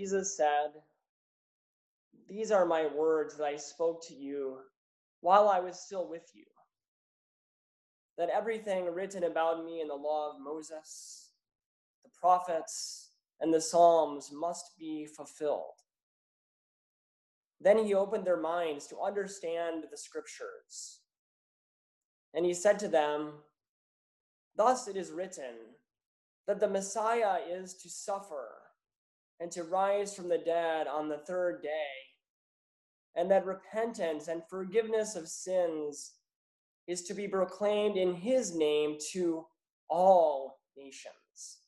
Jesus said, These are my words that I spoke to you while I was still with you. That everything written about me in the law of Moses, the prophets, and the Psalms must be fulfilled. Then he opened their minds to understand the scriptures. And he said to them, Thus it is written that the Messiah is to suffer and to rise from the dead on the third day, and that repentance and forgiveness of sins is to be proclaimed in his name to all nations,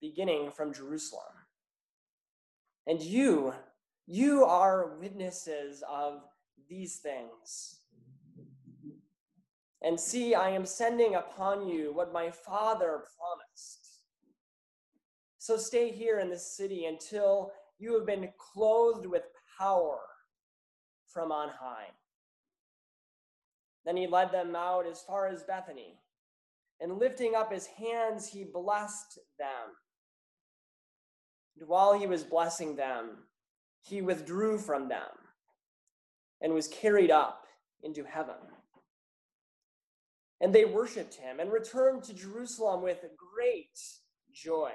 beginning from Jerusalem. And you, you are witnesses of these things. And see, I am sending upon you what my Father promised. So stay here in this city until you have been clothed with power from on high. Then he led them out as far as Bethany, and lifting up his hands, he blessed them. And while he was blessing them, he withdrew from them and was carried up into heaven. And they worshiped him and returned to Jerusalem with great joy.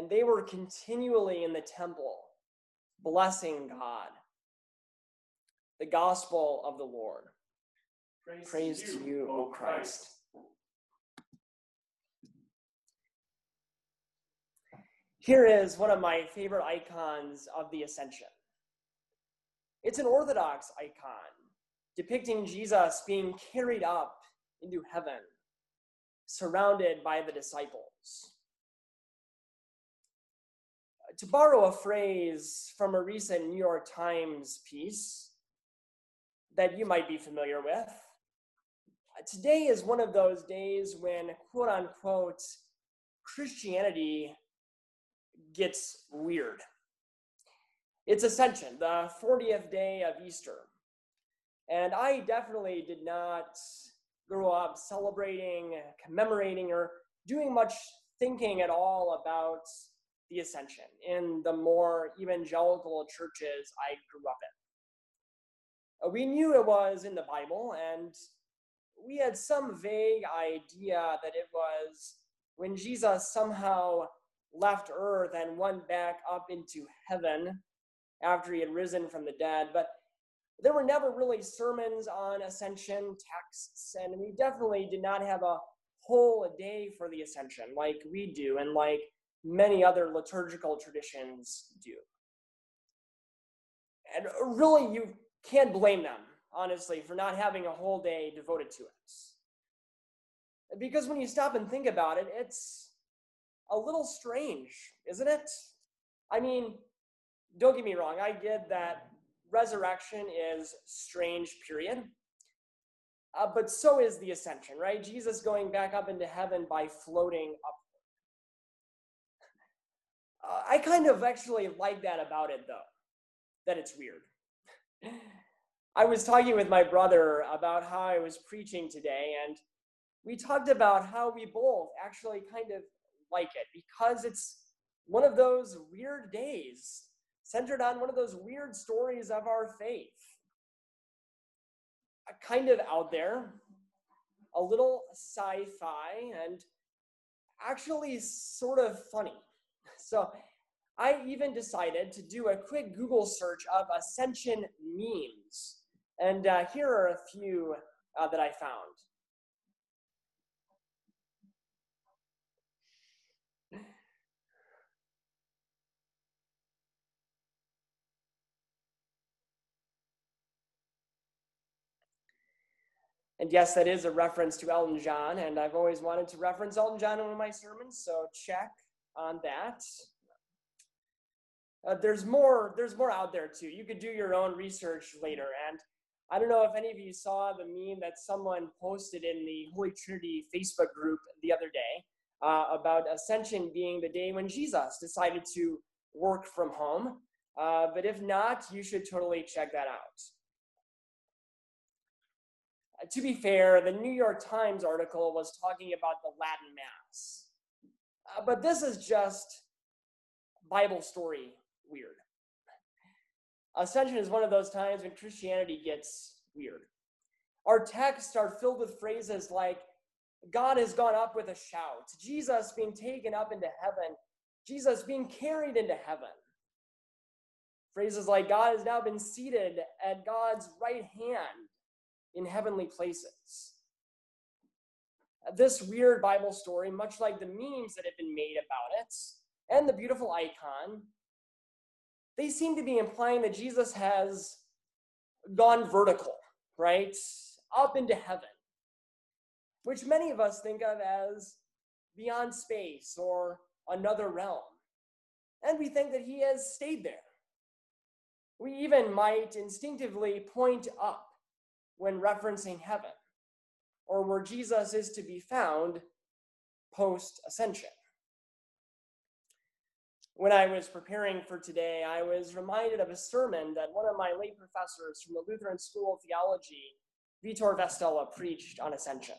And they were continually in the temple, blessing God. The gospel of the Lord. Praise, Praise to, you, to you, O Christ. Here is one of my favorite icons of the Ascension. It's an Orthodox icon depicting Jesus being carried up into heaven, surrounded by the disciples. To borrow a phrase from a recent New York Times piece that you might be familiar with, today is one of those days when, quote unquote, Christianity gets weird. It's Ascension, the 40th day of Easter. And I definitely did not grow up celebrating, commemorating, or doing much thinking at all about the Ascension in the more evangelical churches I grew up in. We knew it was in the Bible, and we had some vague idea that it was when Jesus somehow left earth and went back up into heaven after he had risen from the dead. But there were never really sermons on ascension texts, and we definitely did not have a whole day for the ascension like we do and like many other liturgical traditions do. And really, you can't blame them, honestly, for not having a whole day devoted to it. Because when you stop and think about it, it's a little strange, isn't it? I mean, don't get me wrong, I get that resurrection is strange, period. Uh, but so is the ascension, right? Jesus going back up into heaven by floating up. Uh, I kind of actually like that about it, though, that it's weird. I was talking with my brother about how I was preaching today, and we talked about how we both actually kind of like it because it's one of those weird days centered on one of those weird stories of our faith. Kind of out there, a little sci fi, and actually sort of funny. So I even decided to do a quick Google search of Ascension memes. And uh, here are a few uh, that I found. And yes, that is a reference to Elton John, and I've always wanted to reference Elton John in one of my sermons, so check on that. Uh, there's more. There's more out there too. You could do your own research later. And I don't know if any of you saw the meme that someone posted in the Holy Trinity Facebook group the other day uh, about Ascension being the day when Jesus decided to work from home. Uh, but if not, you should totally check that out to be fair, the New York Times article was talking about the Latin Mass. Uh, but this is just Bible story weird. Ascension is one of those times when Christianity gets weird. Our texts are filled with phrases like, God has gone up with a shout, Jesus being taken up into heaven, Jesus being carried into heaven. Phrases like, God has now been seated at God's right hand in heavenly places. This weird Bible story, much like the memes that have been made about it and the beautiful icon, they seem to be implying that Jesus has gone vertical, right? Up into heaven, which many of us think of as beyond space or another realm. And we think that he has stayed there. We even might instinctively point up when referencing heaven or where Jesus is to be found post ascension. When I was preparing for today, I was reminded of a sermon that one of my late professors from the Lutheran School of Theology, Vitor Westhelle, preached on ascension.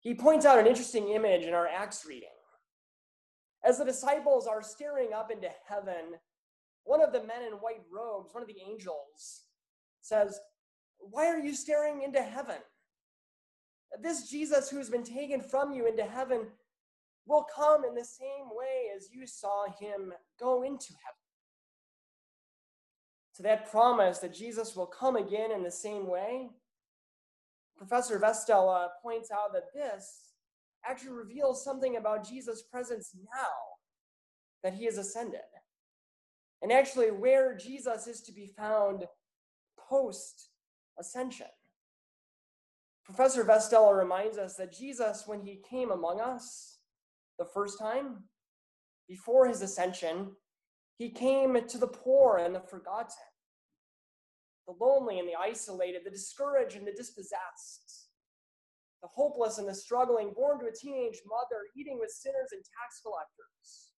He points out an interesting image in our Acts reading. As the disciples are staring up into heaven, one of the men in white robes, one of the angels, says, Why are you staring into heaven? This Jesus who has been taken from you into heaven will come in the same way as you saw him go into heaven. To that promise that Jesus will come again in the same way, Professor Westhelle uh, points out that this actually reveals something about Jesus' presence now that he has ascended. And actually, where Jesus is to be found post ascension. Professor Westhelle reminds us that Jesus, when he came among us, the first time, before his ascension, he came to the poor and the forgotten, the lonely and the isolated, the discouraged and the dispossessed, the hopeless and the struggling, born to a teenage mother, eating with sinners and tax collectors,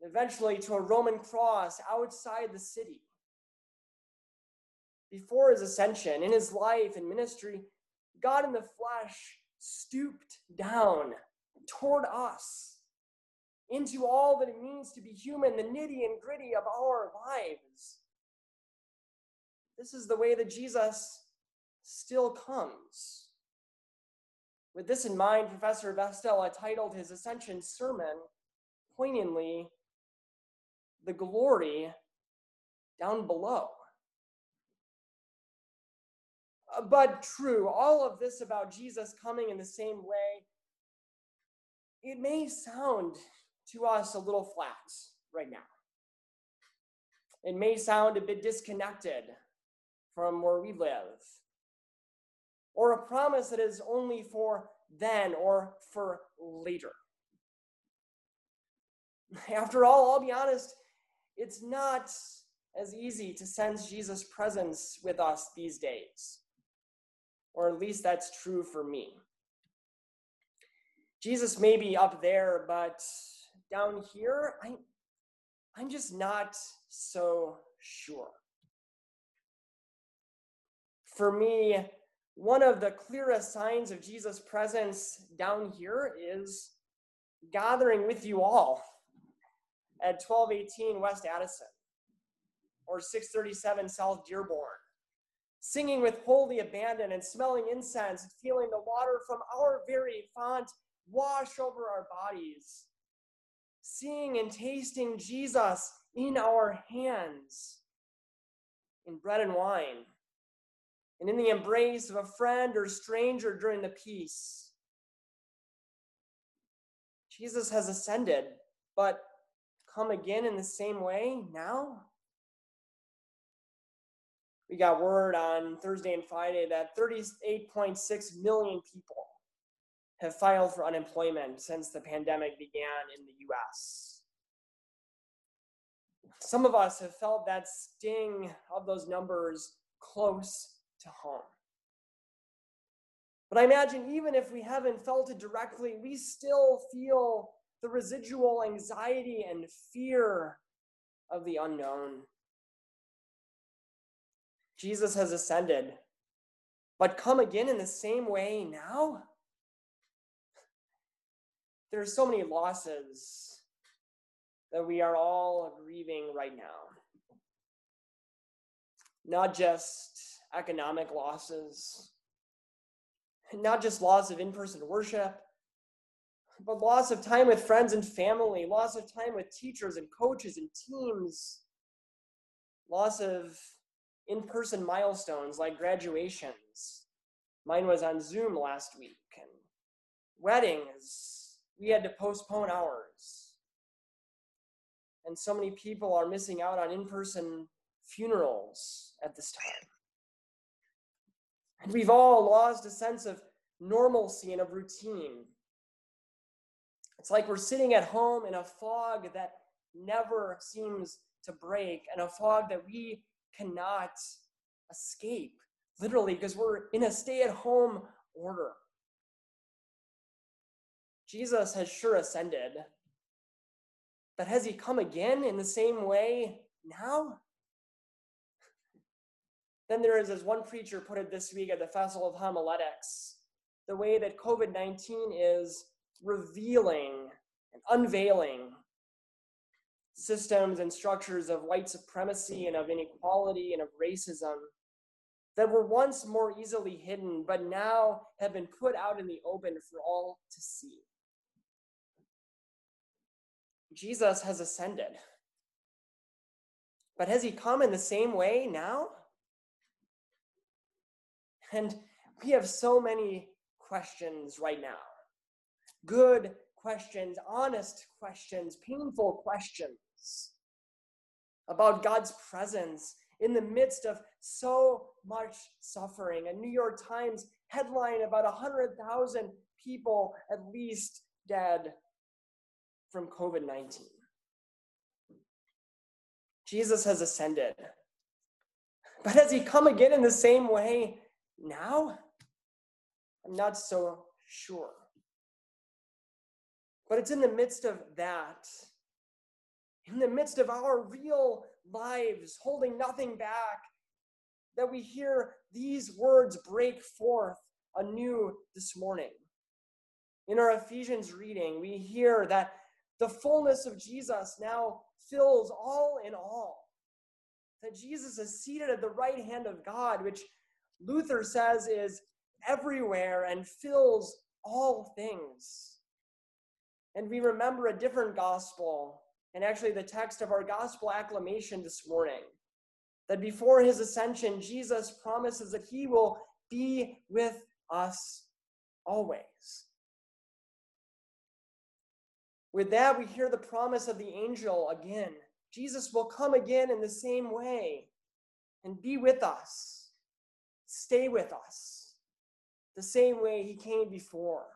eventually to a Roman cross outside the city. Before his ascension, in his life and ministry, God in the flesh stooped down toward us into all that it means to be human, the nitty and gritty of our lives. This is the way that Jesus still comes. With this in mind, Professor Westhelle titled his Ascension sermon poignantly, The Glory Down Below. Uh, but true, all of this about Jesus coming in the same way it may sound to us a little flat right now. It may sound a bit disconnected from where we live, or a promise that is only for then or for later. After all, I'll be honest, it's not as easy to sense Jesus' presence with us these days. Or at least that's true for me. Jesus may be up there, but down here, I, I'm just not so sure. For me, one of the clearest signs of Jesus' presence down here is gathering with you all at 1218 West Addison or 637 South Dearborn, singing with holy abandon and smelling incense and feeling the water from our very font wash over our bodies, seeing and tasting Jesus in our hands, in bread and wine, and in the embrace of a friend or stranger during the peace. Jesus has ascended, but come again in the same way now? We got word on Thursday and Friday that 38.6 million people have filed for unemployment since the pandemic began in the US. Some of us have felt that sting of those numbers close to home. But I imagine even if we haven't felt it directly, we still feel the residual anxiety and fear of the unknown. Jesus has ascended, but come again in the same way now? there are so many losses that we are all grieving right now. Not just economic losses, not just loss of in person worship, but loss of time with friends and family, loss of time with teachers and coaches and teams, loss of in person milestones like graduations. Mine was on Zoom last week, and weddings, we had to postpone ours. And so many people are missing out on in person funerals at this time. And we've all lost a sense of normalcy and of routine. It's like we're sitting at home in a fog that never seems to break, and a fog that we cannot escape, literally, because we're in a stay at home order. Jesus has sure ascended, but has he come again in the same way now? Then there is, as one preacher put it this week at the Festival of Homiletics, the way that COVID 19 is revealing and unveiling systems and structures of white supremacy and of inequality and of racism that were once more easily hidden, but now have been put out in the open for all to see. Jesus has ascended. But has he come in the same way now? And we have so many questions right now good questions, honest questions, painful questions about God's presence in the midst of so much suffering. A New York Times headline about 100,000 people at least dead from COVID 19. Jesus has ascended. But has he come again in the same way now? I'm not so sure. But it's in the midst of that, in the midst of our real lives, holding nothing back, that we hear these words break forth anew this morning. In our Ephesians reading, we hear that the fullness of Jesus now fills all in all. That Jesus is seated at the right hand of God, which Luther says is everywhere and fills all things. And we remember a different gospel, and actually the text of our gospel acclamation this morning, that before his ascension, Jesus promises that he will be with us always. With that, we hear the promise of the angel again. Jesus will come again in the same way and be with us stay with us the same way he came before.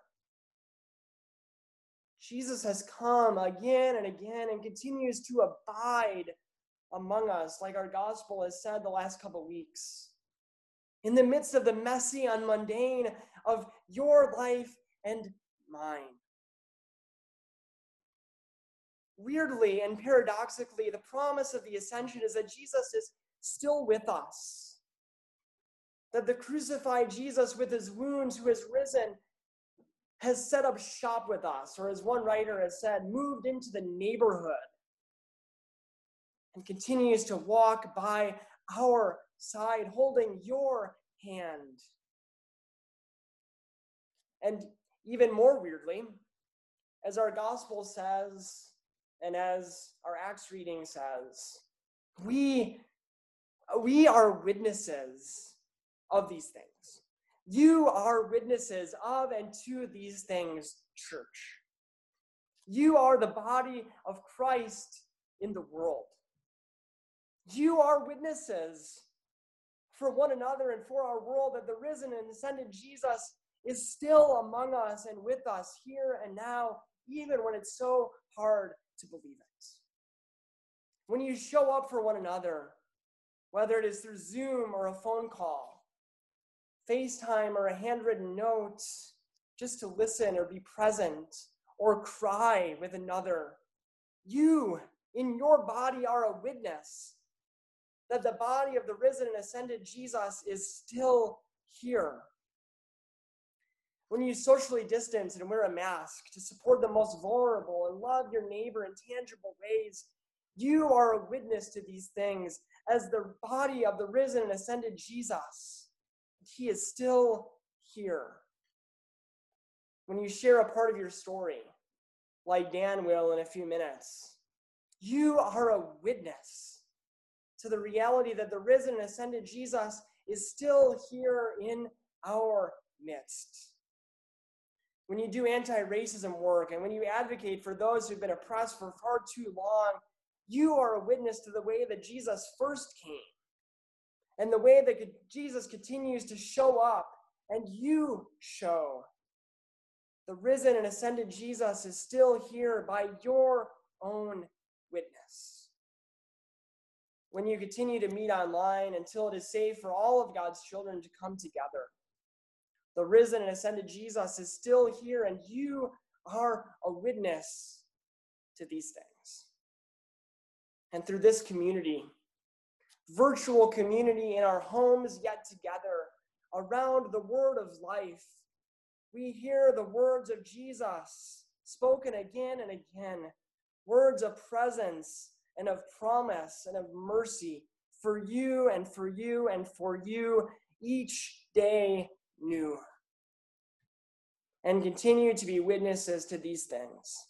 Jesus has come again and again and continues to abide among us, like our gospel has said the last couple weeks. In the midst of the messy and mundane of your life and mine. Weirdly and paradoxically, the promise of the ascension is that Jesus is still with us that the crucified Jesus, with his wounds, who has risen, has set up shop with us, or as one writer has said, moved into the neighborhood and continues to walk by our side, holding your hand. And even more weirdly, as our gospel says, and as our Acts reading says, we, we are witnesses of these things. You are witnesses of and to these things, church. You are the body of Christ in the world. You are witnesses for one another and for our world that the risen and ascended Jesus is still among us and with us here and now, even when it's so hard to believe it. When you show up for one another, whether it is through Zoom or a phone call, FaceTime or a handwritten note just to listen or be present or cry with another. You, in your body, are a witness that the body of the risen and ascended Jesus is still here. when you socially distance and wear a mask to support the most vulnerable and love your neighbor in tangible ways, you are a witness to these things as the body of the risen and ascended Jesus. He is still here. When you share a part of your story, like Dan will in a few minutes, you are a witness to the reality that the risen and ascended Jesus is still here in our midst. When you do anti racism work and when you advocate for those who've been oppressed for far too long, you are a witness to the way that Jesus first came and the way that Jesus continues to show up and you show. The risen and ascended Jesus is still here by your own witness. When you continue to meet online until it is safe for all of God's children to come together, the risen and ascended Jesus is still here, and you are a witness to these things. And through this community, virtual community in our homes, yet together around the word of life, we hear the words of Jesus spoken again and again words of presence and of promise and of mercy for you and for you and for you each day new. And continue to be witnesses to these things.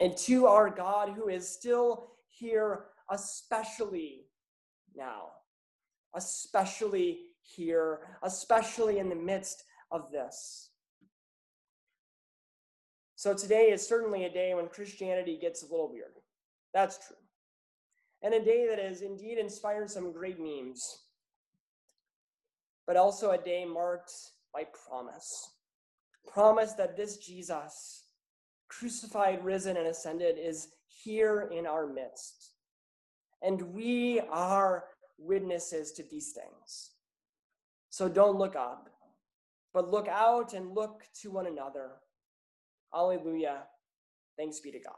And to our God who is still here, especially now, especially here, especially in the midst of this. So today is certainly a day when Christianity gets a little weird. That's true. And a day that has indeed inspired some great memes, but also a day marked by promise. Promise that this Jesus, crucified, risen, and ascended, is here in our midst. And we are witnesses to these things. So don't look up, but look out and look to one another. Alleluia. Thanks be to God.